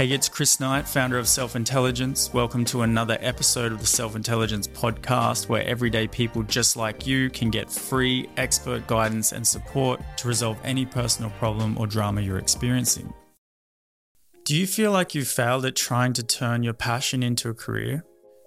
Hey, it's Chris Knight, founder of Self Intelligence. Welcome to another episode of the Self Intelligence podcast, where everyday people just like you can get free expert guidance and support to resolve any personal problem or drama you're experiencing. Do you feel like you failed at trying to turn your passion into a career?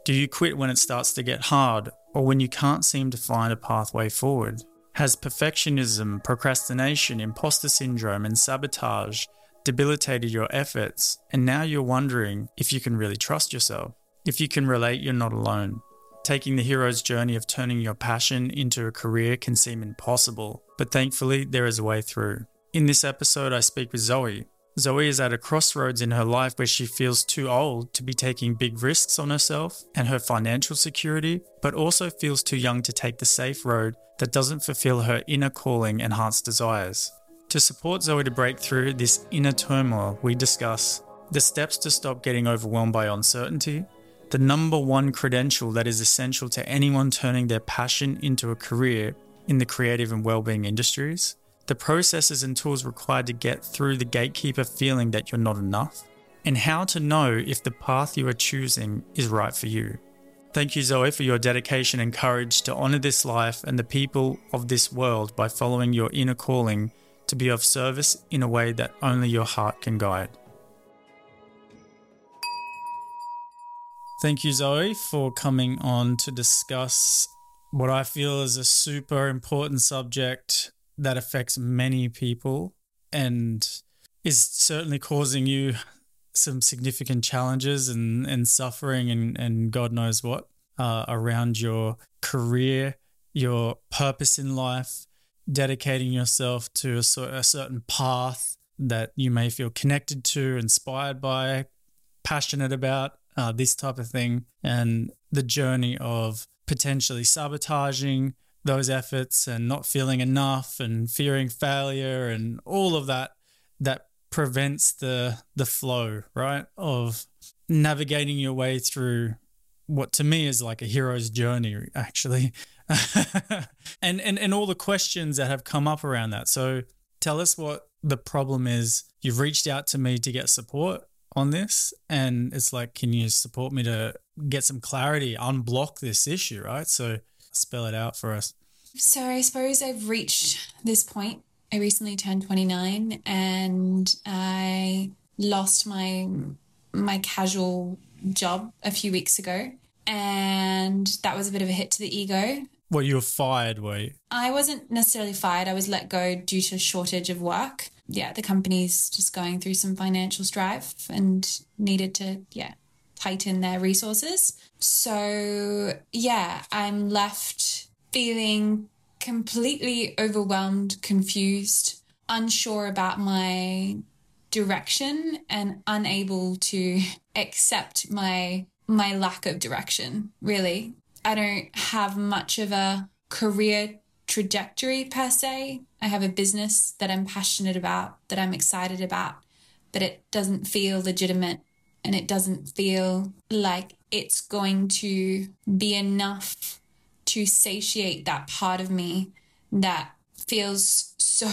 Do you quit when it starts to get hard or when you can't seem to find a pathway forward? Has perfectionism, procrastination, imposter syndrome, and sabotage debilitated your efforts, and now you're wondering if you can really trust yourself. If you can relate, you're not alone. Taking the hero's journey of turning your passion into a career can seem impossible, but thankfully, there is a way through. In this episode, I speak with Zoe. Zoe is at a crossroads in her life where she feels too old to be taking big risks on herself and her financial security, but also feels too young to take the safe road that doesn't fulfill her inner calling and heart's desires. To support Zoe to break through this inner turmoil, we discuss the steps to stop getting overwhelmed by uncertainty, the number one credential that is essential to anyone turning their passion into a career in the creative and well-being industries, the processes and tools required to get through the gatekeeper feeling that you're not enough, and how to know if the path you are choosing is right for you. Thank you, Zoe, for your dedication and courage to honor this life and the people of this world by following your inner calling to be of service in a way that only your heart can guide. Thank you, Zoe, for coming on to discuss what I feel is a super important subject that affects many people and is certainly causing you some significant challenges and, and suffering and, and God knows what uh, around your career, your purpose in life, dedicating yourself to a, a certain path that you may feel connected to, inspired by, passionate about, uh, this type of thing, and the journey of potentially sabotaging those efforts and not feeling enough and fearing failure and all of that that prevents the the flow right of navigating your way through what to me is like a hero's journey actually and, and and all the questions that have come up around that. So tell us what the problem is. You've reached out to me to get support on this, and it's like, can you support me to get some clarity, unblock this issue, right? So spell it out for us. So I suppose I've reached this point. I recently turned 29 and I lost my my casual job a few weeks ago and that was a bit of a hit to the ego well, you were fired, were you? I wasn't necessarily fired. I was let go due to a shortage of work. Yeah, the company's just going through some financial strife and needed to, yeah, tighten their resources. So, yeah, I'm left feeling completely overwhelmed, confused, unsure about my direction and unable to accept my my lack of direction really I don't have much of a career trajectory per se. I have a business that I'm passionate about, that I'm excited about, but it doesn't feel legitimate and it doesn't feel like it's going to be enough to satiate that part of me that feels so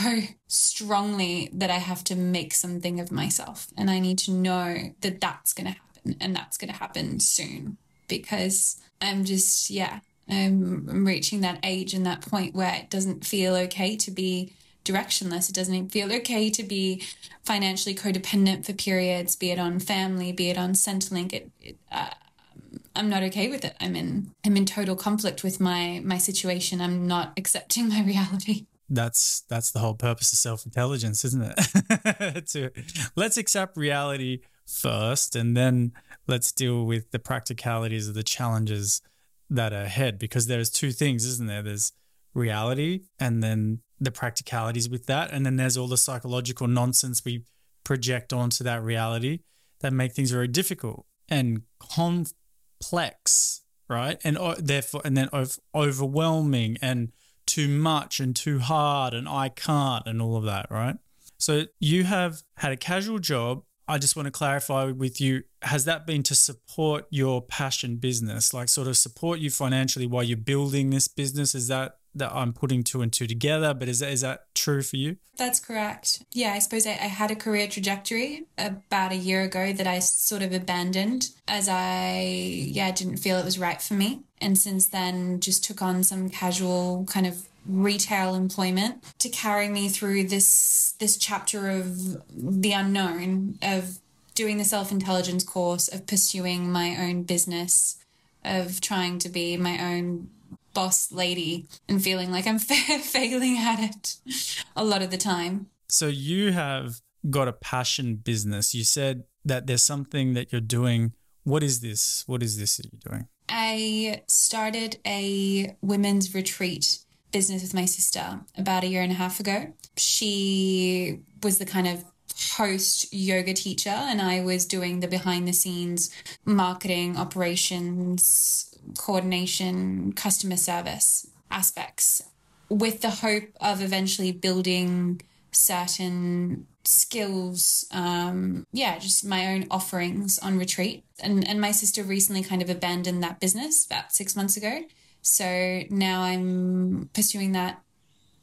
strongly that I have to make something of myself. And I need to know that that's going to happen and that's going to happen soon because I'm just, yeah, I'm, I'm reaching that age and that point where it doesn't feel okay to be directionless. It doesn't feel okay to be financially codependent for periods, be it on family, be it on Centrelink. It, it uh, I'm not okay with it. I'm in I'm in total conflict with my my situation. I'm not accepting my reality. That's that's the whole purpose of self intelligence, isn't it? to let's accept reality first, and then let's deal with the practicalities of the challenges that are ahead because there's two things, isn't there? There's reality and then the practicalities with that. And then there's all the psychological nonsense we project onto that reality that make things very difficult and complex, right? And uh, therefore, and then overwhelming and too much and too hard and I can't and all of that, right? So you have had a casual job I just want to clarify with you has that been to support your passion business, like sort of support you financially while you're building this business? Is that that I'm putting two and two together, but is that, is that true for you? That's correct. Yeah, I suppose I, I, had a career trajectory about a year ago that I sort of abandoned as I, yeah, didn't feel it was right for me. And since then, just took on some casual kind of retail employment to carry me through this this chapter of the unknown of doing the self intelligence course of pursuing my own business of trying to be my own boss lady and feeling like I'm failing at it a lot of the time. So you have got a passion business. You said that there's something that you're doing. What is this? What is this that you're doing? I started a women's retreat business with my sister about a year and a half ago. She was the kind of host yoga teacher and I was doing the behind the scenes marketing, operations, coordination, customer service aspects with the hope of eventually building certain skills um yeah just my own offerings on retreat and and my sister recently kind of abandoned that business about 6 months ago so now I'm pursuing that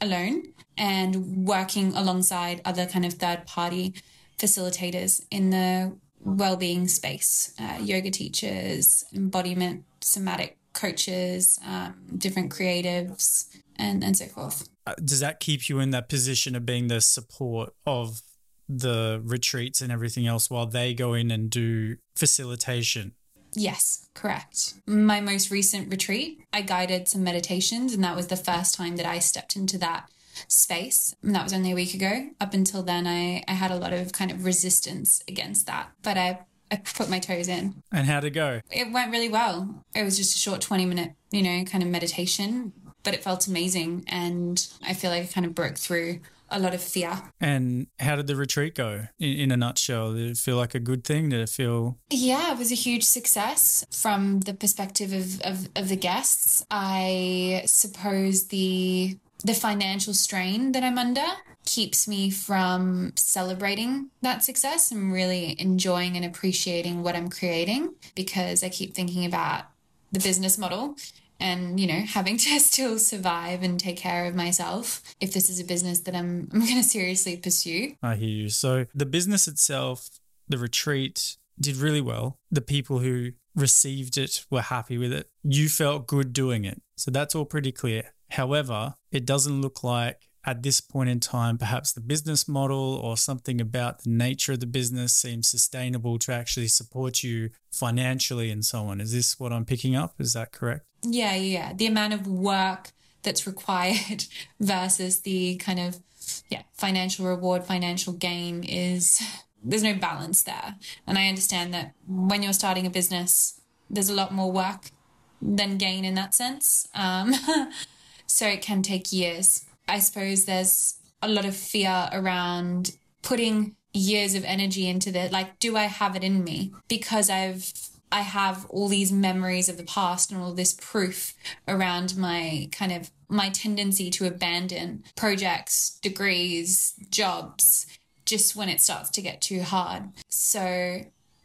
alone and working alongside other kind of third party facilitators in the well-being space uh, yoga teachers embodiment somatic coaches um, different creatives and, and so forth. Uh, does that keep you in that position of being the support of the retreats and everything else while they go in and do facilitation Yes, correct. My most recent retreat, I guided some meditations, and that was the first time that I stepped into that space. And that was only a week ago. Up until then, I, I had a lot of kind of resistance against that, but I, I put my toes in. And how'd it go? It went really well. It was just a short 20 minute, you know, kind of meditation, but it felt amazing. And I feel like I kind of broke through a lot of fear. And how did the retreat go in, in, a nutshell? Did it feel like a good thing? Did it feel. Yeah, it was a huge success from the perspective of, of, of the guests. I suppose the the financial strain that I'm under keeps me from celebrating that success and really enjoying and appreciating what I'm creating because I keep thinking about the business model and you know having to still survive and take care of myself if this is a business that i'm, I'm going to seriously pursue. I hear you. So the business itself the retreat did really well. The people who received it were happy with it. You felt good doing it. So that's all pretty clear. However it doesn't look like at this point in time, perhaps the business model or something about the nature of the business seems sustainable to actually support you financially and so on. Is this what I'm picking up? Is that correct? Yeah, yeah. The amount of work that's required versus the kind of yeah, financial reward, financial gain is there's no balance there. And I understand that when you're starting a business, there's a lot more work than gain in that sense. Um, so it can take years I suppose there's a lot of fear around putting years of energy into the like do I have it in me because I've I have all these memories of the past and all this proof around my kind of my tendency to abandon projects, degrees, jobs just when it starts to get too hard. So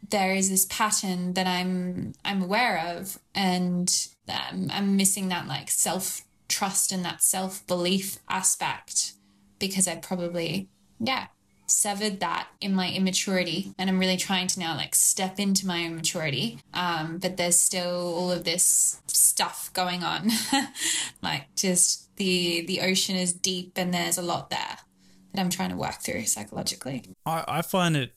there is this pattern that I'm I'm aware of and I'm missing that like self trust and that self belief aspect because I probably, yeah, severed that in my immaturity. And I'm really trying to now like step into my own maturity. Um, but there's still all of this stuff going on. like just the the ocean is deep and there's a lot there that I'm trying to work through psychologically. I, I find it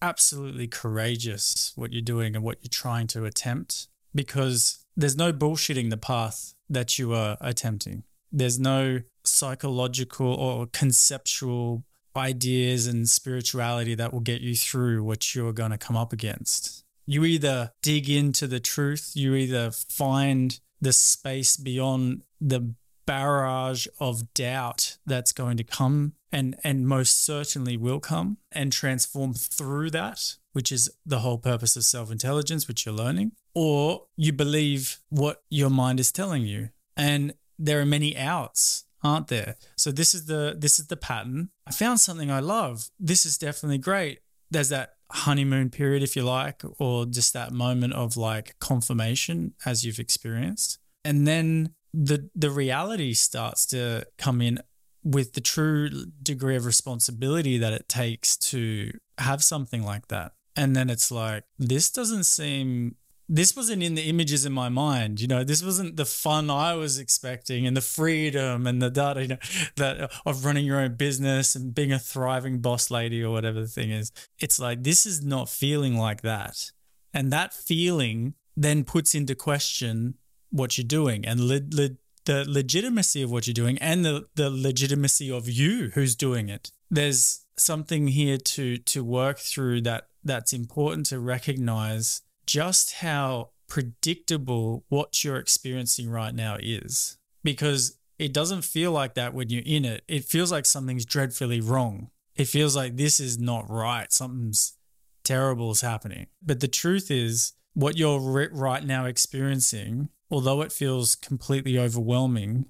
absolutely courageous what you're doing and what you're trying to attempt because there's no bullshitting the path that you are attempting. There's no psychological or conceptual ideas and spirituality that will get you through what you're going to come up against. You either dig into the truth, you either find the space beyond the barrage of doubt that's going to come and and most certainly will come and transform through that which is the whole purpose of self-intelligence which you're learning or you believe what your mind is telling you. And there are many outs, aren't there? So this is the this is the pattern. I found something I love. This is definitely great. There's that honeymoon period if you like or just that moment of like confirmation as you've experienced. And then the the reality starts to come in with the true degree of responsibility that it takes to have something like that. And then it's like, this doesn't seem this wasn't in the images in my mind. You know, this wasn't the fun I was expecting and the freedom and the data, you know, that uh, of running your own business and being a thriving boss lady or whatever the thing is. It's like, this is not feeling like that. And that feeling then puts into question what you're doing and le- le- the legitimacy of what you're doing and the, the legitimacy of you who's doing it. There's something here to to work through that that's important to recognize just how predictable what you're experiencing right now is because it doesn't feel like that when you're in it. It feels like something's dreadfully wrong. It feels like this is not right. Something's terrible is happening. But the truth is, what you're right now experiencing, although it feels completely overwhelming,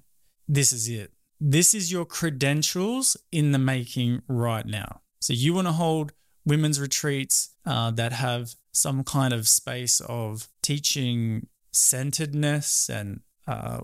this is it. This is your credentials in the making right now. So you want to hold women's retreats uh, that have some kind of space of teaching centeredness and uh,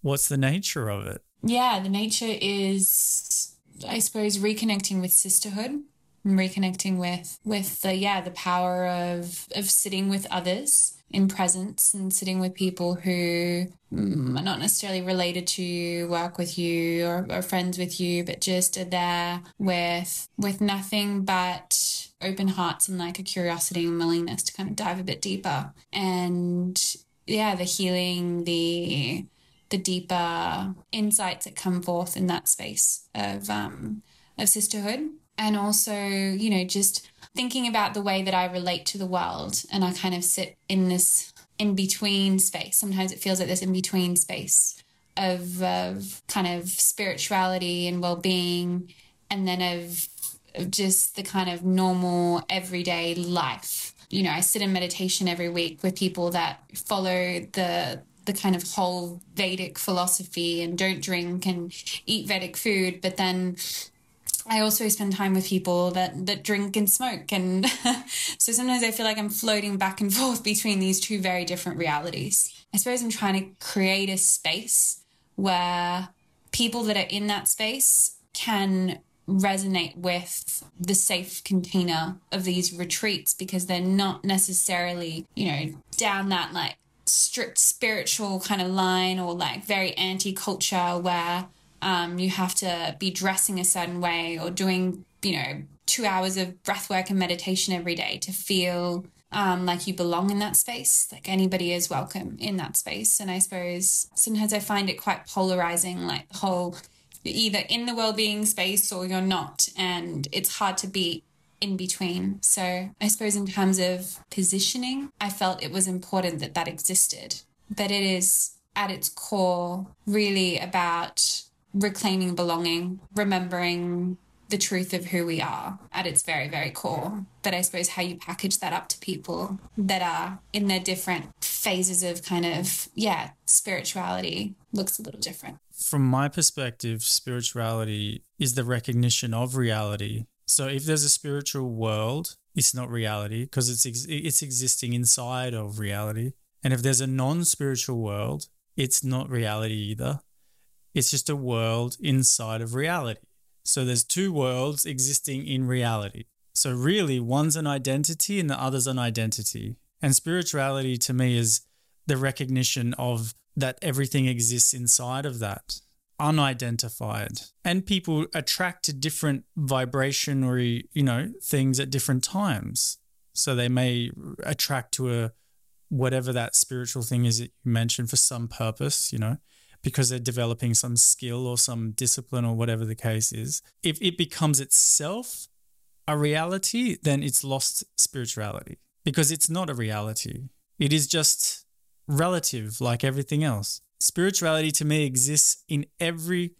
what's the nature of it? Yeah, the nature is, I suppose, reconnecting with sisterhood and reconnecting with with the yeah the power of of sitting with others in presence and sitting with people who mm, are not necessarily related to you, work with you, or are friends with you, but just are there with with nothing but open hearts and like a curiosity and willingness to kind of dive a bit deeper. And yeah, the healing, the the deeper insights that come forth in that space of um, of sisterhood, and also you know just thinking about the way that I relate to the world, and I kind of sit in this in between space. Sometimes it feels like this in between space of, of kind of spirituality and well being, and then of of just the kind of normal everyday life. You know, I sit in meditation every week with people that follow the the kind of whole Vedic philosophy and don't drink and eat Vedic food, but then I also spend time with people that that drink and smoke and so sometimes I feel like I'm floating back and forth between these two very different realities. I suppose I'm trying to create a space where people that are in that space can resonate with the safe container of these retreats because they're not necessarily, you know, down that like strict spiritual kind of line or like very anti culture where um, you have to be dressing a certain way or doing, you know, two hours of breath work and meditation every day to feel um, like you belong in that space. Like anybody is welcome in that space. And I suppose sometimes I find it quite polarizing, like the whole you're either in the well-being space or you're not and it's hard to be in between so i suppose in terms of positioning i felt it was important that that existed that it is at its core really about reclaiming belonging remembering the truth of who we are at its very, very core. But I suppose how you package that up to people that are in their different phases of kind of, yeah, spirituality looks a little different. From my perspective, spirituality is the recognition of reality. So if there's a spiritual world, it's not reality because it's ex- it's existing inside of reality. And if there's a non-spiritual world, it's not reality either. It's just a world inside of reality. So there's two worlds existing in reality. So really, one's an identity and the other's an identity. And spirituality to me is the recognition of that everything exists inside of that, unidentified. And people attract to different vibrationary, you know, things at different times. So they may attract to a whatever that spiritual thing is that you mentioned for some purpose, you know because they're developing some skill or some discipline or whatever the case is. If it becomes itself a reality, then it's lost spirituality because it's not a reality. It is just relative, like everything else. Spirituality to me exists in every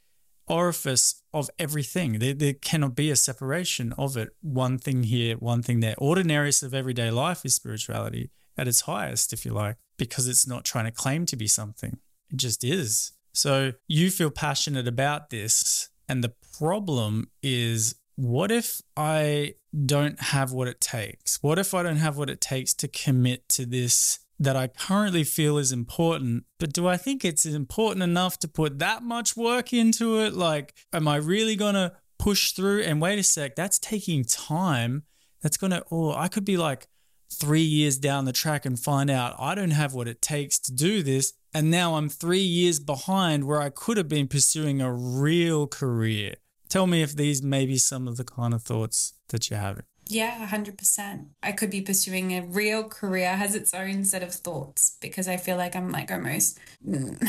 orifice of everything. There, there cannot be a separation of it. One thing here, one thing there. Ordinariness of everyday life is spirituality at its highest, if you like, because it's not trying to claim to be something. It just is. So you feel passionate about this. And the problem is what if I don't have what it takes? What if I don't have what it takes to commit to this that I currently feel is important, but do I think it's important enough to put that much work into it? Like, am I really going to push through? And wait a sec, that's taking time. That's going to, or I could be like three years down the track and find out I don't have what it takes to do this. And now I'm three years behind where I could have been pursuing a real career. Tell me if these may be some of the kind of thoughts that you're having. Yeah, 100%. I could be pursuing a real career has its own set of thoughts because I feel like I'm like almost not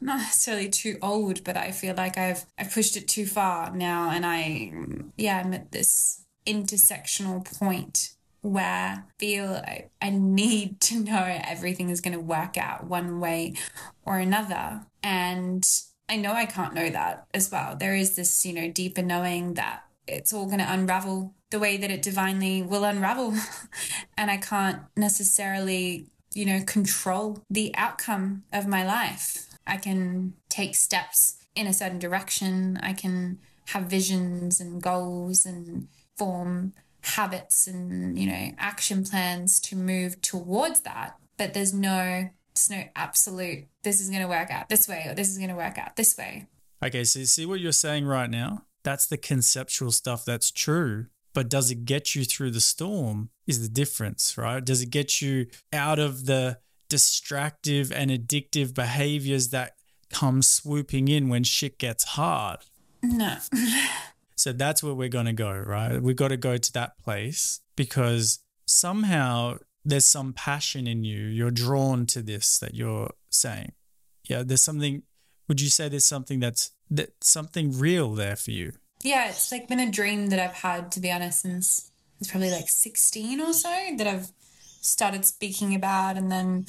necessarily too old, but I feel like I've I've pushed it too far now and I yeah, I'm at this intersectional point where I feel I, need to know everything is going to work out one way or another and I know I can't know that as well. There is this, you know, deeper knowing that it's all going to unravel the way that it divinely will unravel. and I can't necessarily, you know, control the outcome of my life. I can take steps in a certain direction. I can have visions and goals and form habits and, you know, action plans to move towards that. But there's no there's no absolute this is going to work out this way or this is going to work out this way. Okay, so you see what you're saying right now? That's the conceptual stuff that's true. But does it get you through the storm? Is the difference, right? Does it get you out of the distractive and addictive behaviors that come swooping in when shit gets hard? No. so that's where we're going to go, right? We've got to go to that place because somehow there's some passion in you. You're drawn to this that you're saying. Yeah, there's something. Would you say there's something that's that something real there for you? Yeah, it's like been a dream that I've had to be honest since it's probably like 16 or so that I've started speaking about and then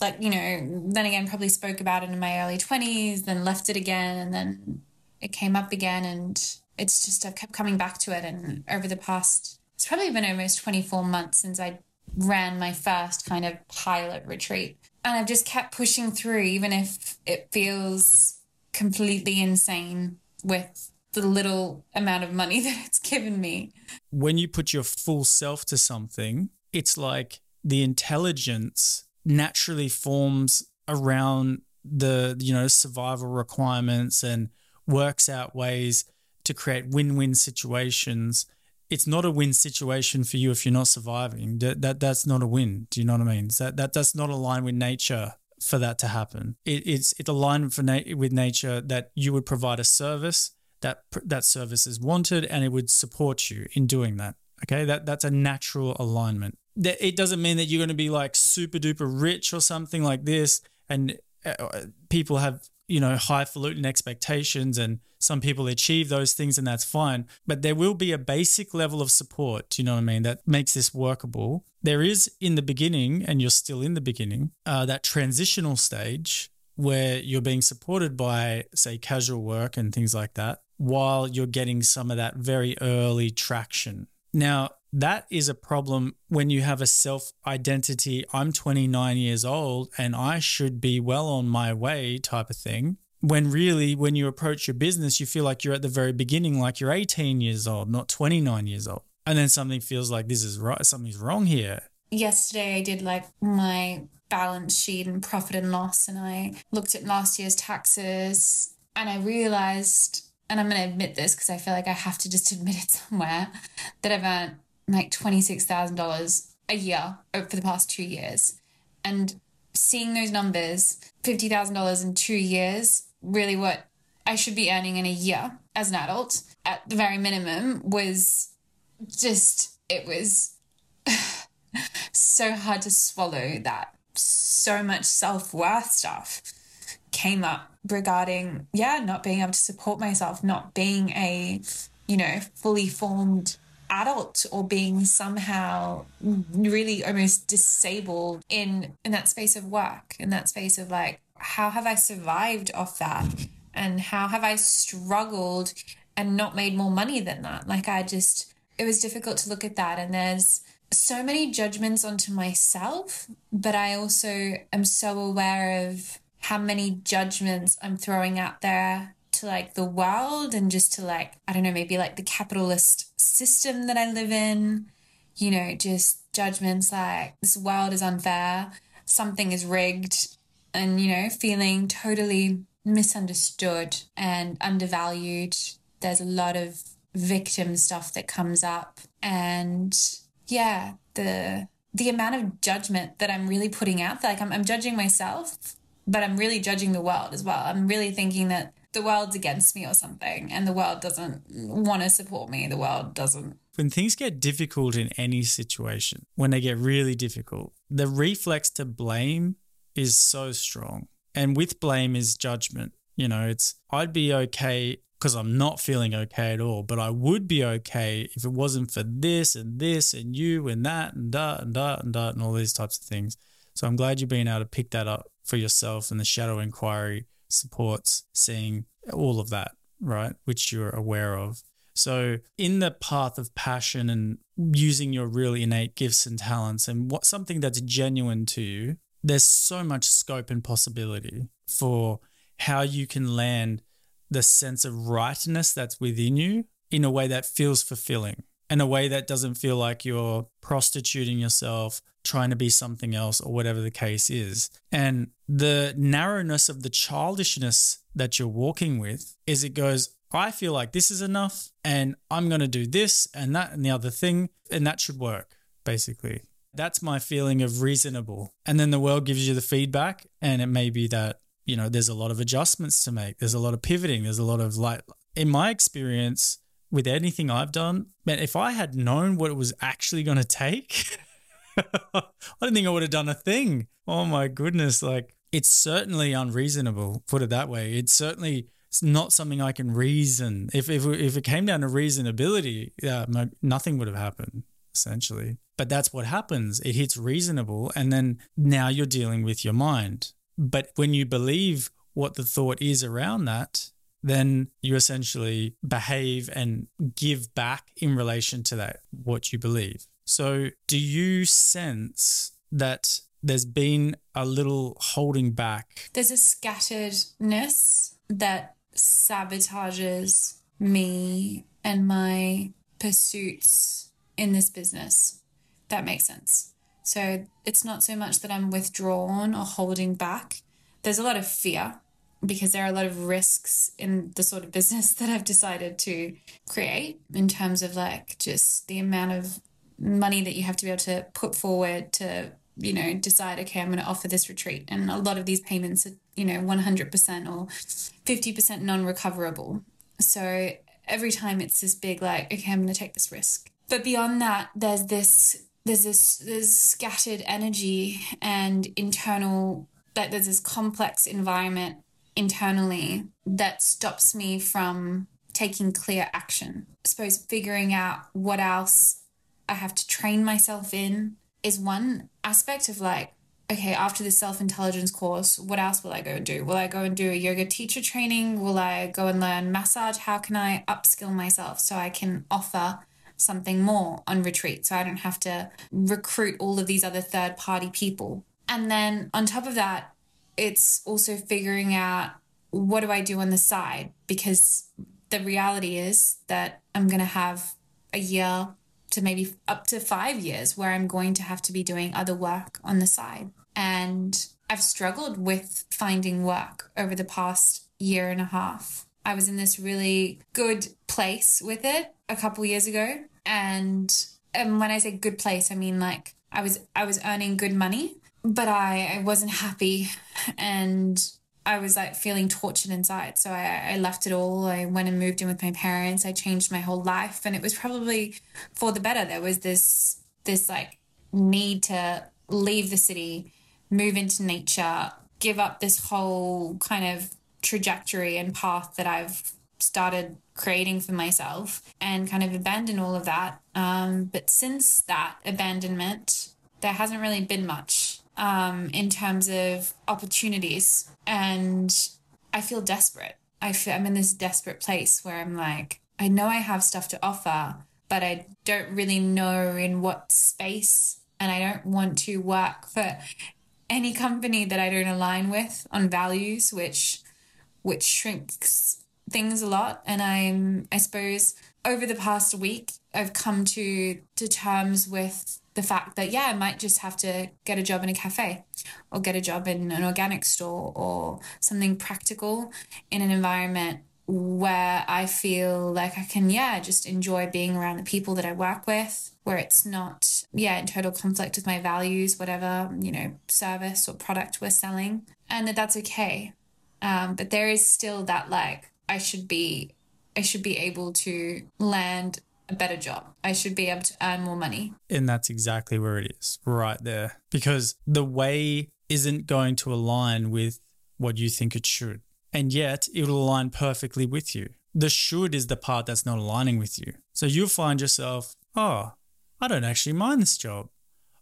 like you know then again probably spoke about it in my early 20s then left it again and then it came up again and it's just I've kept coming back to it and over the past it's probably been almost 24 months since I ran my first kind of pilot retreat. And I've just kept pushing through, even if it feels completely insane with the little amount of money that it's given me. When you put your full self to something, it's like the intelligence naturally forms around the you know survival requirements and works out ways to create win-win situations it's not a win situation for you if you're not surviving. That, that that's not a win. Do you know what I mean? That that does not align with nature for that to happen. It, it's it's aligned for na- with nature that you would provide a service that that service is wanted and it would support you in doing that. Okay, that that's a natural alignment. That it doesn't mean that you're going to be like super duper rich or something like this, and uh, people have you know highfalutin expectations and some people achieve those things and that's fine. But there will be a basic level of support, you know what I mean, that makes this workable. There is in the beginning, and you're still in the beginning, uh, that transitional stage where you're being supported by, say, casual work and things like that, while you're getting some of that very early traction. Now, that is a problem when you have a self identity. I'm 29 years old and I should be well on my way, type of thing when really when you approach your business you feel like you're at the very beginning like you're 18 years old not 29 years old and then something feels like this is right something's wrong here yesterday i did like my balance sheet and profit and loss and i looked at last year's taxes and i realized and i'm going to admit this because i feel like i have to just admit it somewhere that i've earned like $26000 a year for the past two years. And seeing those numbers $50000 in two years really what I should be earning in a year as an adult at the very minimum was just, it was so hard to swallow that so much self worth stuff came up regarding, yeah, not being able to support myself, not being a, you know, fully formed adult or being somehow really almost disabled in in that space of work in that space of like how have I survived off that? And how have I struggled and not made more money than that? Like, I just, it was difficult to look at that. And there's so many judgments onto myself, but I also am so aware of how many judgments I'm throwing out there to like the world and just to like, I don't know, maybe like the capitalist system that I live in, you know, just judgments like this world is unfair something is rigged and, you know, feeling totally misunderstood and undervalued. There's a lot of victim stuff that comes up. And yeah, the the amount of judgment that I'm really putting out, like I'm, I'm judging myself, but I'm really judging the world as well. I'm really thinking that the world's against me or something and the world doesn't want to support me. The world doesn't. When things get difficult in any situation, when they get really difficult, the reflex to blame is so strong. And with blame is judgment. You know, it's, I'd be okay because I'm not feeling okay at all, but I would be okay if it wasn't for this and this and you and that and that and that and that and all these types of things. So I'm glad you've been able to pick that up for yourself and the shadow inquiry supports seeing all of that, right? Which you're aware of. So, in the path of passion and using your really innate gifts and talents and what something that's genuine to you, there's so much scope and possibility for how you can land the sense of rightness that's within you in a way that feels fulfilling, in a way that doesn't feel like you're prostituting yourself, trying to be something else, or whatever the case is. And the narrowness of the childishness that you're walking with is it goes, I feel like this is enough, and I'm going to do this and that and the other thing, and that should work, basically. That's my feeling of reasonable. And then the world gives you the feedback, and it may be that, you know, there's a lot of adjustments to make. There's a lot of pivoting. There's a lot of like, in my experience, with anything I've done, man, if I had known what it was actually going to take, I don't think I would have done a thing. Oh my goodness. Like, it's certainly unreasonable, put it that way. It's certainly it's not something I can reason. If, if, if it came down to reasonability, yeah, nothing would have happened, essentially. But that's what happens. It hits reasonable, and then now you're dealing with your mind. But when you believe what the thought is around that, then you essentially behave and give back in relation to that, what you believe. So, do you sense that there's been a little holding back? There's a scatteredness that sabotages me and my pursuits in this business. That makes sense. So, it's not so much that I'm withdrawn or holding back. There's a lot of fear because there are a lot of risks in the sort of business that I've decided to create in terms of like just the amount of money that you have to be able to put forward to you know decide okay i'm going to offer this retreat. And a lot of these payments are you know 100% or 50% non-recoverable. So every time it's this big like okay i'm going to take this risk. But beyond that there's this there's this there's scattered energy and internal that there's this complex environment internally that stops me from taking clear action. I suppose figuring out what else I have to train myself in is one aspect of like, okay, after the self intelligence course, what else will I go and do? Will I go and do a yoga teacher training? Will I go and learn massage? How can I upskill myself so I can offer something more on retreat so I don't have to recruit all of these other third party people? And then on top of that, it's also figuring out what do I do on the side because the reality is that I'm going to have a year to maybe up to five years where I'm going to have to be doing other work on the side. And I've struggled with finding work over the past year and a half. I was in this really good place with it a couple years ago. And, and when I say good place, I mean like I was I was earning good money, but I, I wasn't happy and I was like feeling tortured inside. So I, I left it all. I went and moved in with my parents. I changed my whole life and it was probably for the better. There was this this like need to leave the city, move into nature, give up this whole kind of trajectory and path that I've started creating for myself and kind of abandon all of that. Um, but since that abandonment, there hasn't really been much um, in terms of opportunities. And I feel desperate. I feel I'm in this desperate place where I'm like, I know I have stuff to offer, but I don't really know in what space. And I don't want to work for any company that I don't align with on values, which which shrinks things a lot. And I'm I suppose over the past week, I've come to to terms with the fact that yeah, I might just have to get a job in a cafe or get a job in an organic store or something practical in an environment where I feel like I can, yeah, just enjoy being around the people that I work with, where it's not, yeah, in total conflict with my values, whatever, you know, service or product we're selling, and that that's okay. Um, but there is still that, like, I should be, I should be able to land a better job. I should be able to earn more money. And that's exactly where it is, right there. Because the way isn't going to align with what you think it should and yet it will align perfectly with you. The should is the part that's not aligning with you. So you'll find yourself, oh, I don't actually mind this job.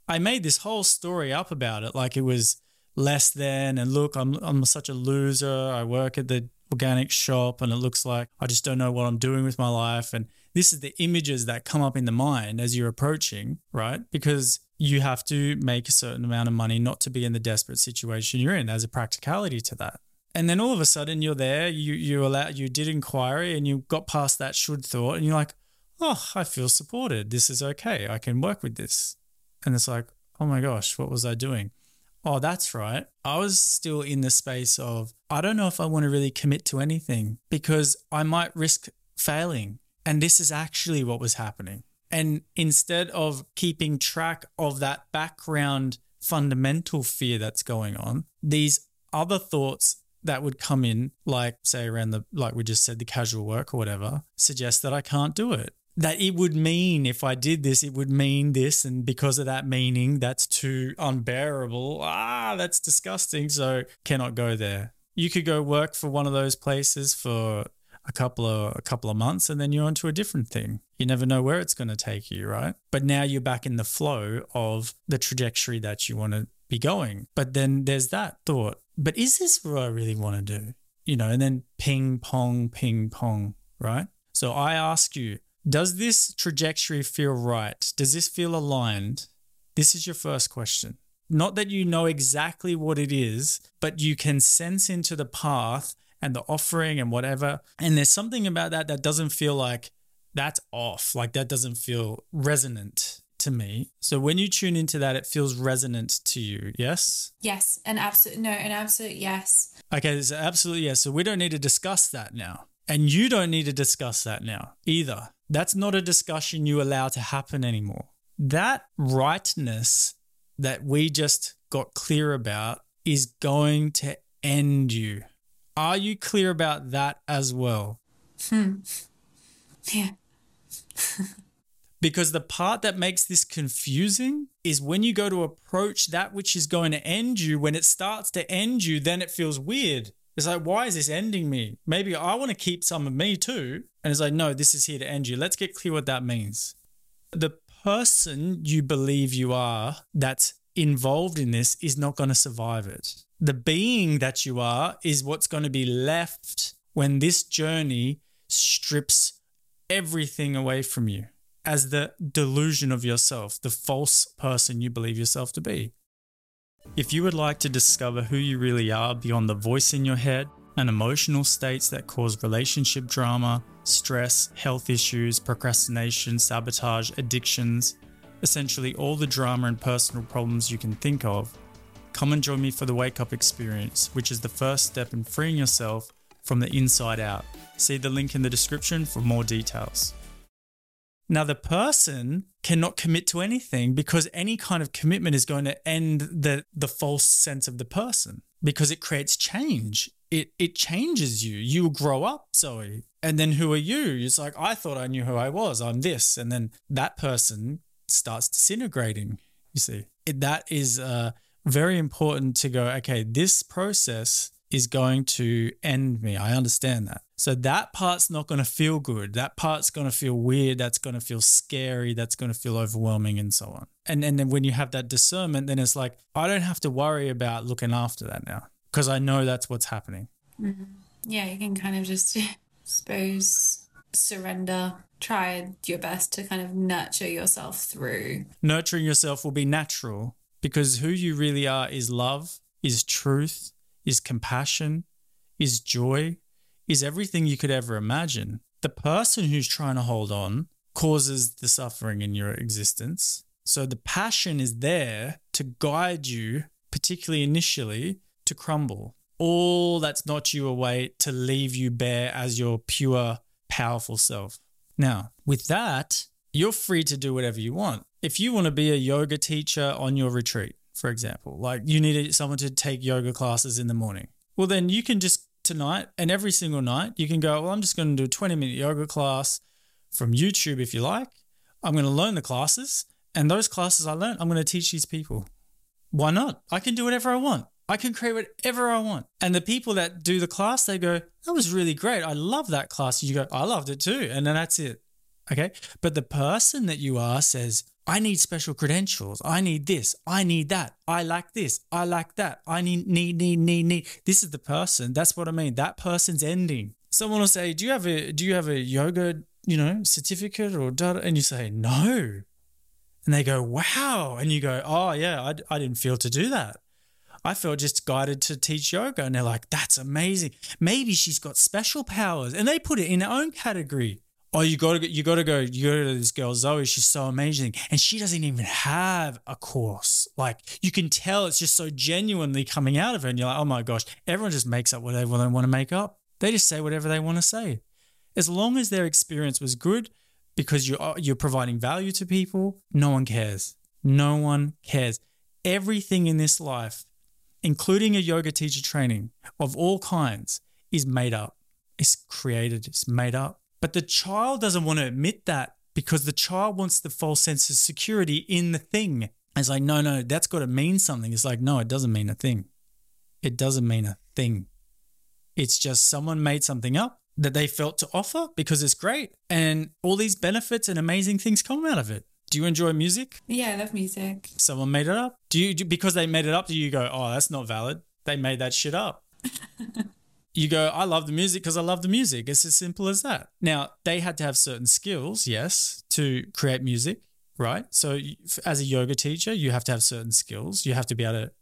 I made this whole story up about it like it was less than and look I'm I'm such a loser. I work at the organic shop and it looks like I just don't know what I'm doing with my life. And this is the images that come up in the mind as you're approaching, right? Because you have to make a certain amount of money not to be in the desperate situation you're in. There's a practicality to that. And then all of a sudden you're there you you allow you did inquiry and you got past that should thought and you're like oh i feel supported. This is okay. I can work with this. And it's like oh my gosh what was i doing oh that's right. I was still in the space of i don't know if i want to really commit to anything because i might risk failing. And this is actually what was happening. And instead of keeping track of that background fundamental fear that's going on these other thoughts that would come in, like say around the like we just said, the casual work or whatever, suggest that I can't do it. That it would mean if I did this, it would mean this, and because of that meaning, that's too unbearable. Ah, that's disgusting. So cannot go there. You could go work for one of those places for a couple of a couple of months and then you're onto a different thing. You never know where it's going to take you, right? But now you're back in the flow of the trajectory that you want to be going. But then there's that thought but is this what I really want to do? You know, and then ping pong, ping pong, right? So I ask you, does this trajectory feel right? Does this feel aligned? This is your first question. Not that you know exactly what it is, but you can sense into the path and the offering and whatever. And there's something about that that doesn't feel like that's off, like that doesn't feel resonant to me. So when you tune into that, it feels resonant to you. Yes? Yes. An absolute, no, an absolute yes. Okay. So absolutely yes. So we don't need to discuss that now. And you don't need to discuss that now either. That's not a discussion you allow to happen anymore. That rightness that we just got clear about is going to end you. Are you clear about that as well? Hmm. Yeah. Because the part that makes this confusing is when you go to approach that which is going to end you, when it starts to end you, then it feels weird. It's like, why is this ending me? Maybe I want to keep some of me too. And it's like, no, this is here to end you. Let's get clear what that means. The person you believe you are that's involved in this is not going to survive it. The being that you are is what's going to be left when this journey strips everything away from you as the delusion of yourself, the false person you believe yourself to be. If you would like to discover who you really are beyond the voice in your head and emotional states that cause relationship drama, stress, health issues, procrastination, sabotage, addictions, essentially all the drama and personal problems you can think of, come and join me for the Wake Up Experience, which is the first step in freeing yourself from the inside out. See the link in the description for more details. Now, the person cannot commit to anything because any kind of commitment is going to end the, the false sense of the person because it creates change. It, it changes you. You grow up, Zoe. And then who are you? It's like, I thought I knew who I was. I'm this. And then that person starts disintegrating, you see. It, that is uh, very important to go, okay, this process is going to end me. I understand that. So that part's not going to feel good. That part's going to feel weird. That's going to feel scary. That's going to feel overwhelming and so on. And, and then when you have that discernment, then it's like, I don't have to worry about looking after that now because I know that's what's happening. Mm-hmm. Yeah, you can kind of just, suppose, surrender, try your best to kind of nurture yourself through. Nurturing yourself will be natural because who you really are is love, is truth, is compassion, is joy, is everything you could ever imagine. The person who's trying to hold on causes the suffering in your existence. So the passion is there to guide you, particularly initially, to crumble. All that's not you away to leave you bare as your pure, powerful self. Now, with that, you're free to do whatever you want. If you want to be a yoga teacher on your retreat, for example, like you need someone to take yoga classes in the morning, well, then you can just tonight and every single night, you can go, well, I'm just going to do a 20 minute yoga class from YouTube if you like. I'm going to learn the classes, and those classes I learned, I'm going to teach these people. Why not? I can do whatever I want. I can create whatever I want. And the people that do the class, they go, that was really great. I love that class. You go, I loved it too. And then that's it. Okay. But the person that you are says, I need special credentials. I need this. I need that. I like this. I like that. I need, need, need, need, need. This is the person. That's what I mean. That person's ending. Someone will say, Do you have a do you have a yoga, you know, certificate or da and you say, No. And they go, Wow. And you go, Oh yeah, I, I didn't feel to do that. I felt just guided to teach yoga. And they're like, That's amazing. Maybe she's got special powers. And they put it in their own category oh, you gotta you gotta go, you go to this girl Zoe. She's so amazing, and she doesn't even have a course. Like you can tell, it's just so genuinely coming out of her, and you're like, oh my gosh, everyone just makes up whatever they want to make up. They just say whatever they want to say, as long as their experience was good, because you're uh, you're providing value to people. No one cares. No one cares. Everything in this life, including a yoga teacher training of all kinds, is made up. It's created. It's made up but the child doesn't want to admit that because the child wants the false sense of security in the thing. It's like, no, no, that's got to mean something. It's like, no, it doesn't mean a thing. It doesn't mean a thing. It's just someone made something up that they felt to offer because it's great. And all these benefits and amazing things come out of it. Do you enjoy music? Yeah, I love music. Someone made it up. Do you, do, because they made it up, do you go, oh, that's not valid? They made that shit up. you go, I love the music because I love the music. It's as simple as that. Now, they had to have certain skills, yes, to create music, right? So, as a yoga teacher, you have to have certain skills. You have to be able to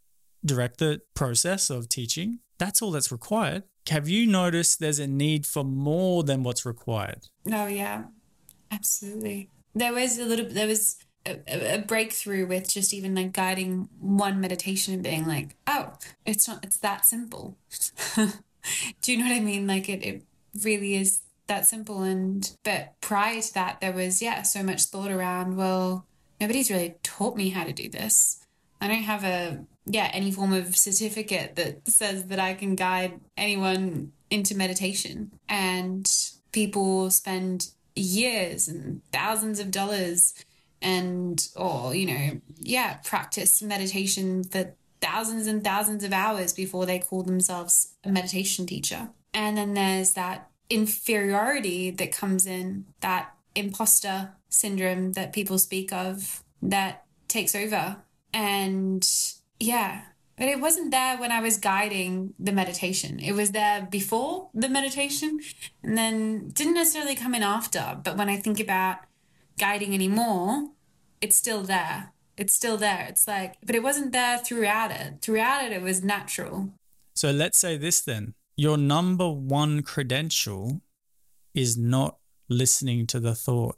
direct the process of teaching. That's all that's required. Have you noticed there's a need for more than what's required? Oh, yeah, absolutely. There was a little, there was a, a, breakthrough with just even like guiding one meditation and being like, oh, it's not, it's that simple. Do you know what I mean? Like it, it really is that simple. And but prior to that, there was yeah so much thought around. Well, nobody's really taught me how to do this. I don't have a yeah any form of certificate that says that I can guide anyone into meditation. And people spend years and thousands of dollars and or you know yeah practice meditation for thousands and thousands of hours before they call themselves a meditation teacher. And then there's that inferiority that comes in, that imposter syndrome that people speak of that takes over. And yeah, but it wasn't there when I was guiding the meditation. It was there before the meditation and then didn't necessarily come in after. But when I think about guiding anymore, it's still there it's still there. It's like, but it wasn't there throughout it. Throughout it, it was natural. So let's say this then your number one credential is not listening to the thought.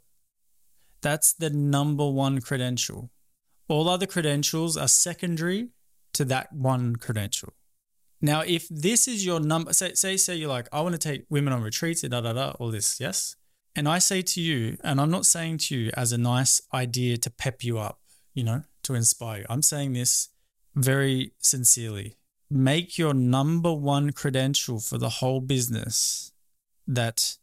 That's the number one credential. All other credentials are secondary to that one credential. Now, if this is your number, say, say, say you're like, I want to take women on retreats, da da da, all this, yes? And I say to you, and I'm not saying to you as a nice idea to pep you up, you know, to inspire you. I'm saying this very sincerely. Make your number one credential for the whole business that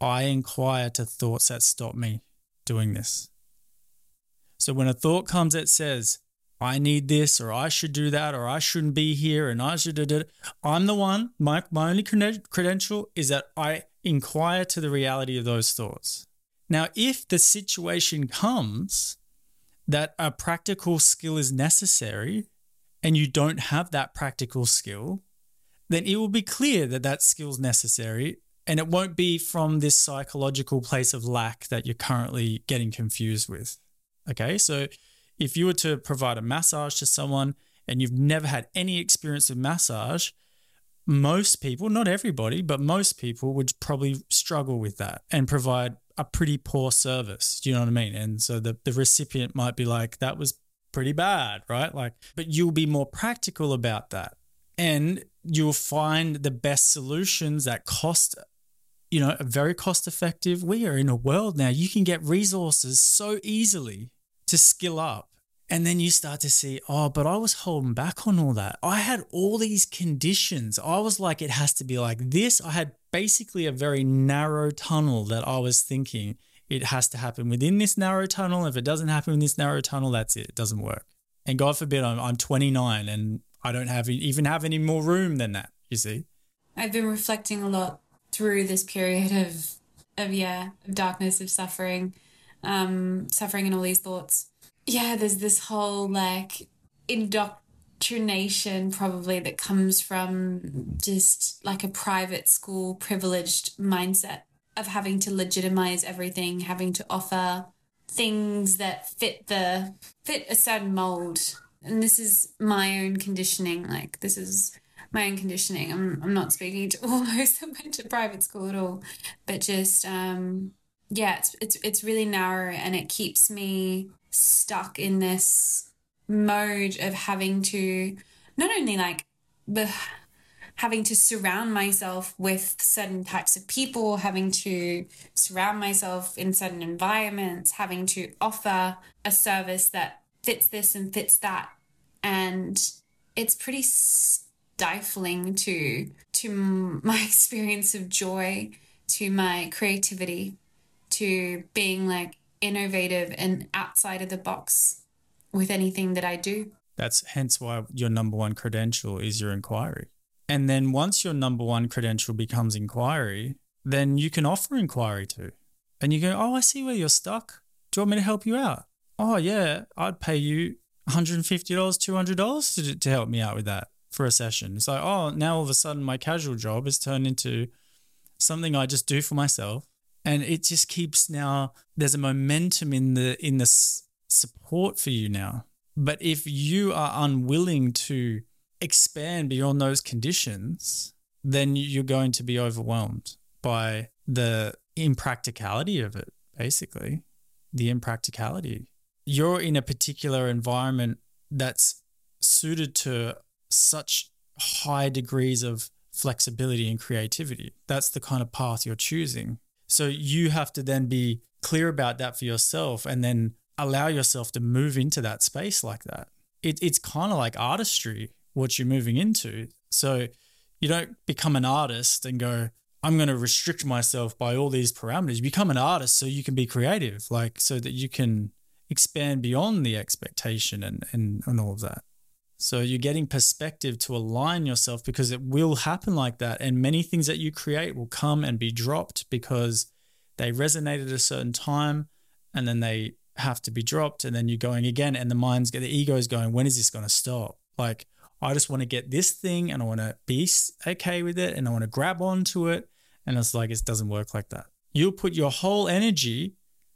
I inquire to thoughts that stop me doing this. So when a thought comes that says, I need this, or I should do that, or I shouldn't be here, and I should do it, I'm the one, my, my only credential is that I inquire to the reality of those thoughts. Now, if the situation comes that a practical skill is necessary and you don't have that practical skill, then it will be clear that that skill is necessary and it won't be from this psychological place of lack that you're currently getting confused with. Okay, so if you were to provide a massage to someone and you've never had any experience with massage, most people, not everybody, but most people would probably struggle with that and provide a pretty poor service. Do you know what I mean? And so the, the recipient might be like, that was pretty bad, right? Like, but you'll be more practical about that. And you'll find the best solutions that cost, you know, very cost effective. We are in a world now, you can get resources so easily to skill up. And then you start to see, oh, but I was holding back on all that. I had all these conditions. I was like, it has to be like this. I had basically a very narrow tunnel that I was thinking it has to happen within this narrow tunnel. If it doesn't happen in this narrow tunnel, that's it. It doesn't work. And God forbid, I'm, I'm 29 and I don't have even have any more room than that. You see, I've been reflecting a lot through this period of of yeah of darkness of suffering, um, suffering and all these thoughts yeah, there's this whole like indoctrination probably that comes from just like a private school privileged mindset of having to legitimize everything, having to offer things that fit the fit a certain mold. And this is my own conditioning. Like this is my own conditioning. I'm I'm not speaking to all those that went to private school at all, but just um yeah, it's it's it's really narrow and it keeps me stuck in this mode of having to not only like having to surround myself with certain types of people, having to surround myself in certain environments, having to offer a service that fits this and fits that. And it's pretty stifling to to my experience of joy, to my creativity, to being like innovative and outside of the box with anything that I do. That's hence why your number one credential is your inquiry. And then once your number one credential becomes inquiry, then you can offer inquiry to. And you go, Oh, I see where you're stuck. Do you want me to help you out? Oh, yeah, I'd pay you $150, $200 to, to help me out with that for a session. It's like, oh, now all of a sudden my casual job has turned into something I just do for myself and it just keeps now there's a momentum in the in the support for you now. But if you are unwilling to expand beyond those conditions then you're going to be overwhelmed by the impracticality of it basically. The impracticality. You're in a particular environment that's suited to such high degrees of flexibility and creativity. That's the kind of path you're choosing so you have to then be clear about that for yourself and then allow yourself to move into that space like that. It, it's kind of like artistry, what you're moving into. So you don't become an artist and go, I'm going to restrict myself by all these parameters. You become an artist so you can be creative, like so that you can expand beyond the expectation and, and, and all of that. So you're getting perspective to align yourself because it will happen like that. And many things that you create will come and be dropped because they resonate at a certain time and then they have to be dropped. And then you're going again, and the mind's the ego is going, when is this going to stop? Like, I just want to get this thing and I want to be okay with it and I want to grab onto it. And it's like, it doesn't work like that. You'll put your whole energy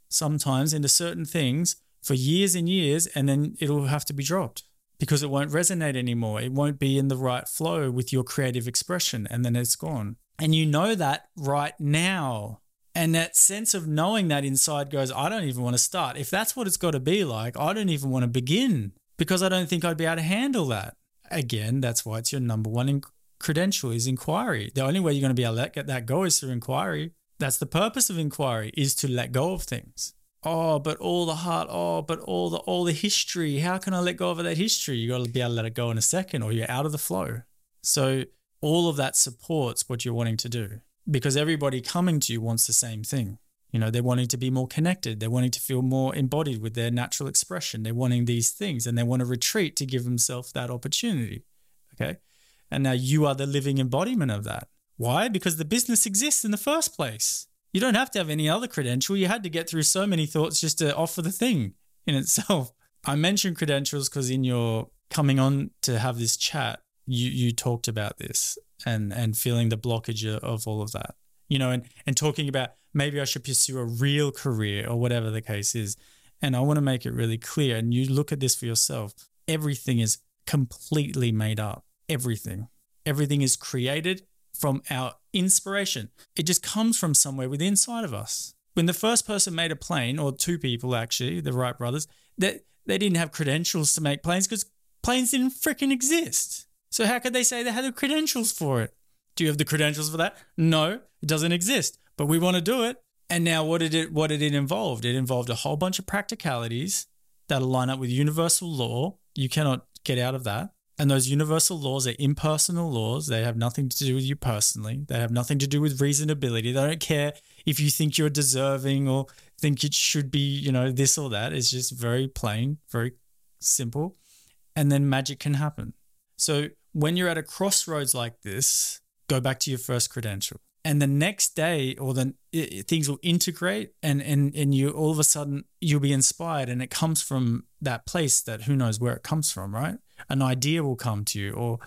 sometimes into certain things for years and years, and then it'll have to be dropped because it won't resonate anymore. It won't be in the right flow with your creative expression, and then it's gone. And you know that right now. And that sense of knowing that inside goes, I don't even want to start. If that's what it's got to be like, I don't even want to begin because I don't think I'd be able to handle that. Again, that's why it's your number one in- credential is inquiry. The only way you're going to be able to let get that go is through inquiry. That's the purpose of inquiry is to let go of things oh, but all the heart, oh, but all the all the history. How can I let go of that history? You got to be able to let it go in a second, or you're out of the flow. So all of that supports what you're wanting to do because everybody coming to you wants the same thing. You know, they're wanting to be more connected. They're wanting to feel more embodied with their natural expression. They're wanting these things and they want to retreat to give themselves that opportunity. Okay. And now you are the living embodiment of that. Why? Because the business exists in the first place. You don't have to have any other credential. You had to get through so many thoughts just to offer the thing in itself. I mentioned credentials because in your coming on to have this chat, you you talked about this and and feeling the blockage of all of that. You know, and and talking about maybe I should pursue a real career or whatever the case is. And I want to make it really clear. And you look at this for yourself. Everything is completely made up. Everything. Everything is created from our inspiration. It just comes from somewhere within inside of us. when the first person made a plane, or two people actually, the Wright brothers, that they, they didn't have credentials to make planes because planes didn't freaking exist. So how could they say they had the credentials for it? Do you have the credentials for that? No, it doesn't exist. But we want to do it. And now what did it what did it involve? It involved a whole bunch of practicalities that line up with universal law. You cannot get out of that. And those universal laws are impersonal laws. They have nothing to do with you personally. They have nothing to do with reasonability. They don't care if you think you're deserving or think it should be, you know, this or that. It's just very plain, very simple. And then magic can happen. So when you're at a crossroads like this, go back to your first credential. And the next day or then things will integrate and, and, and you all of a sudden you'll be inspired and it comes from that place that who knows where it comes from, right? An idea will come to you or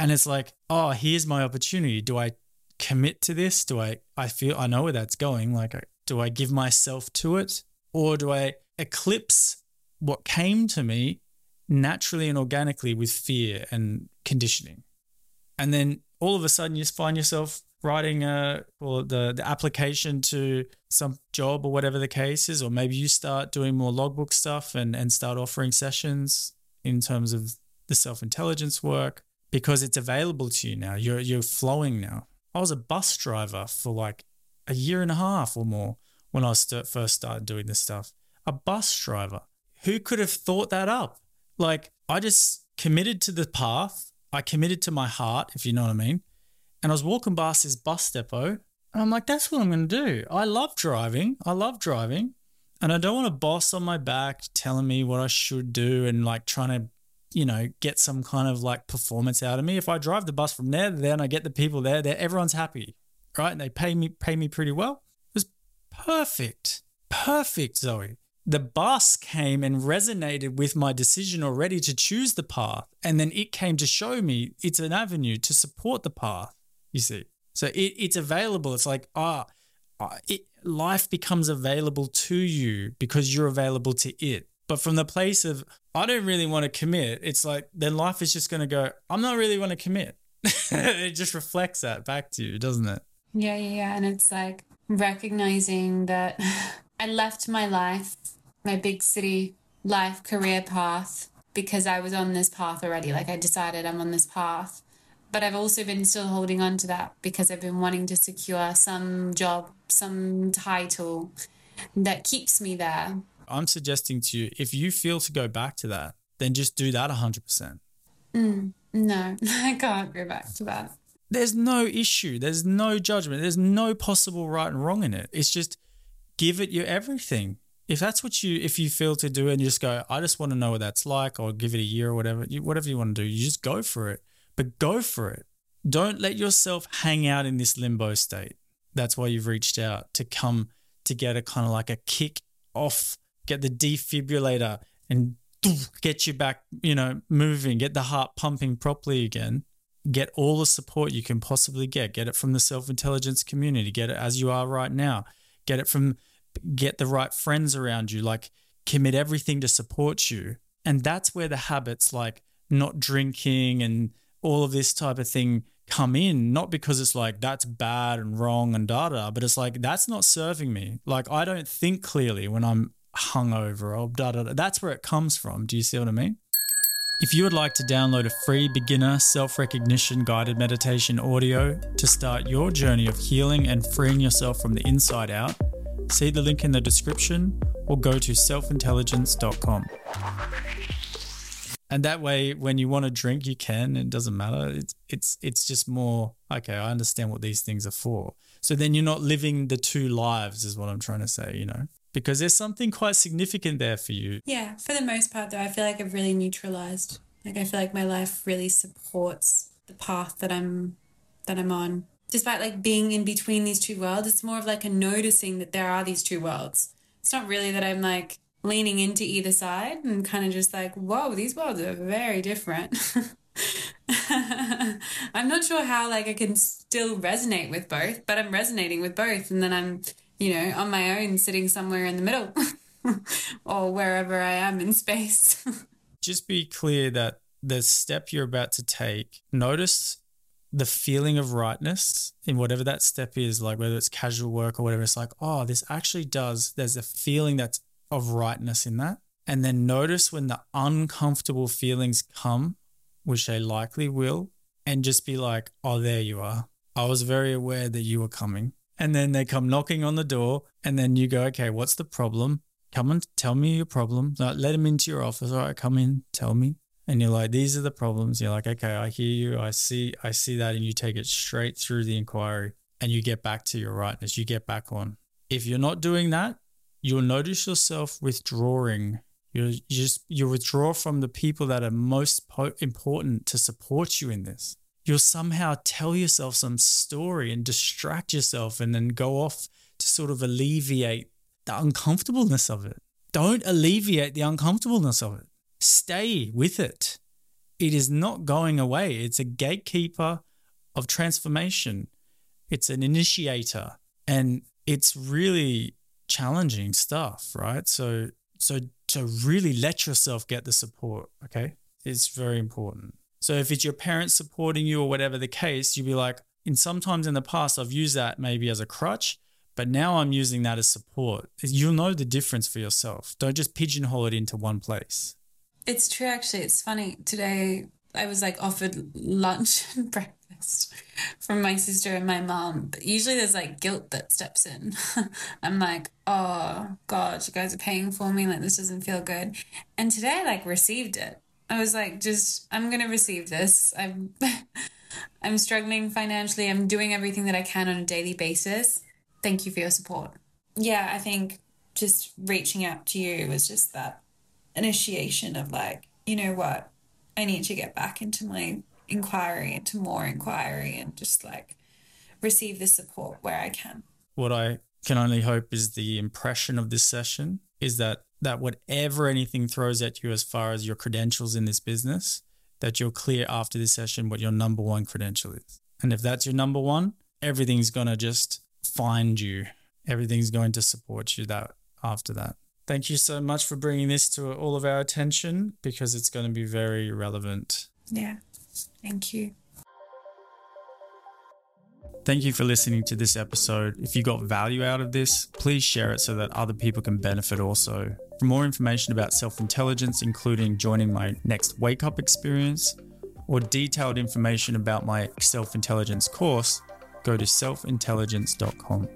and it's like, oh, here's my opportunity. Do I commit to this? Do I I feel I know where that's going. Like do I give myself to it or do I eclipse what came to me naturally and organically with fear and conditioning? And then all of a sudden you find yourself writing a or the the application to some job or whatever the case is or maybe you start doing more logbook stuff and and start offering sessions in terms of the self-intelligence work because it's available to you now. You're you're flowing now. I was a bus driver for like a year and a half or more when i st- first started doing this stuff. A bus driver. Who could have thought that up? Like i just committed to the path. I committed to my heart if you know what i mean. And I was walking past this bus depot, and I'm like, that's what I'm going to do. I love driving. I love driving. And I don't want a boss on my back telling me what I should do and like trying to, you know, get some kind of like performance out of me. If I drive the bus from there and I get the people there, there everyone's happy, right? And they pay me pay me pretty well. It was perfect. Perfect, Zoe. The bus came and resonated with my decision already to choose the path. And then it came to show me it's an avenue to support the path you see. So it, it's available. It's like, ah, oh, it, life becomes available to you because you're available to it. But from the place of, I don't really want to commit, it's like, then life is just going to go, I'm not really want to commit. it just reflects that back to you, doesn't it? Yeah, yeah, yeah. And it's like recognizing that I left my life, my big city life, career path, because I was on this path already. Like I decided I'm on this path but I've also been still holding on to that because I've been wanting to secure some job, some title that keeps me there. I'm suggesting to you if you feel to go back to that, then just do that 100%. Mm, no, I can't go back to that. There's no issue. There's no judgment. There's no possible right and wrong in it. It's just give it your everything. If that's what you, if you feel to do and you just go, I just want to know what that's like, or give it a year or whatever, you, whatever you want to do, you just go for it but go for it. Don't let yourself hang out in this limbo state. That's why you've reached out to come to get a kind of like a kick off, get the defibrillator and get you back, you know, moving, get the heart pumping properly again. Get all the support you can possibly get. Get it from the self intelligence community. Get it as you are right now. Get it from, get the right friends around you. Like, commit everything to support you. And that's where the habits like not drinking and all of this type of thing come in, not because it's like that's bad and wrong and da da, but it's like that's not serving me. Like I don't think clearly when I'm hungover or da da da. That's where it comes from. Do you see what I mean? If you would like to download a free beginner self recognition guided meditation audio to start your journey of healing and freeing yourself from the inside out, see the link in the description or go to selfintelligence.com and that way when you want to drink you can it doesn't matter it's it's it's just more okay i understand what these things are for so then you're not living the two lives is what i'm trying to say you know because there's something quite significant there for you. Yeah for the most part though i feel like i've really neutralized. Like i feel like my life really supports the path that i'm that i'm on. Despite like being in between these two worlds it's more of like a noticing that there are these two worlds. It's not really that i'm like leaning into either side and kind of just like, whoa, these worlds are very different. I'm not sure how like I can still resonate with both, but I'm resonating with both and then I'm, you know, on my own sitting somewhere in the middle or wherever I am in space. Just be clear that the step you're about to take, notice the feeling of rightness in whatever that step is, like whether it's casual work or whatever, it's like, oh, this actually does, there's a feeling that's of rightness in that. And then notice when the uncomfortable feelings come, which they likely will, and just be like, oh, there you are. I was very aware that you were coming. And then they come knocking on the door, and then you go, okay, what's the problem? Come and tell me your problem. Like, let them into your office. All right, come in, tell me. And you're like these are the problems. You're like okay i hear you. I see i see that and you take it straight through the inquiry and you get back to your rightness. You get back on. If you're not doing that you'll notice yourself withdrawing. You just you withdraw from the people that are most po- important to support you in this you'll somehow tell yourself some story and distract yourself and then go off to sort of alleviate the uncomfortableness of it don't alleviate the uncomfortableness of it Stay with it. It is not going away. It's a gatekeeper of transformation, it's an initiator, and it's really challenging stuff, right? So, so to really let yourself get the support, okay, it's very important. So if it's your parents supporting you or whatever the case, you'll be like, in sometimes in the past, I've used that maybe as a crutch, but now I'm using that as support. You'll know the difference for yourself. Don't just pigeonhole it into one place. It's true, actually. It's funny. Today, I was like offered lunch and breakfast from my sister and my mom. But usually there's like guilt that steps in. I'm like, oh, God, you guys are paying for me. Like, this doesn't feel good. And today I like received it. I was like, just, I'm to receive this. I'm, I'm struggling financially. I'm doing everything that I can on a daily basis. Thank you for your support. Yeah, I think just reaching out to you was just that initiation of like, you know what, I need to get back into my inquiry, into more inquiry, and just like receive the support where I can. What I can only hope is the impression of this session is that that whatever anything throws at you as far as your credentials in this business, that you're clear after this session what your number one credential is. And if that's your number one, everything's gonna just find you. Everything's going to support you that after that. Thank you so much for bringing this to all of our attention because it's going to be very relevant. Yeah. Thank you. Thank you for listening to this episode. If you got value out of this, please share it so that other people can benefit also. For more information about self intelligence, including joining my next wake up experience or detailed information about my self intelligence course, go to selfintelligence.com.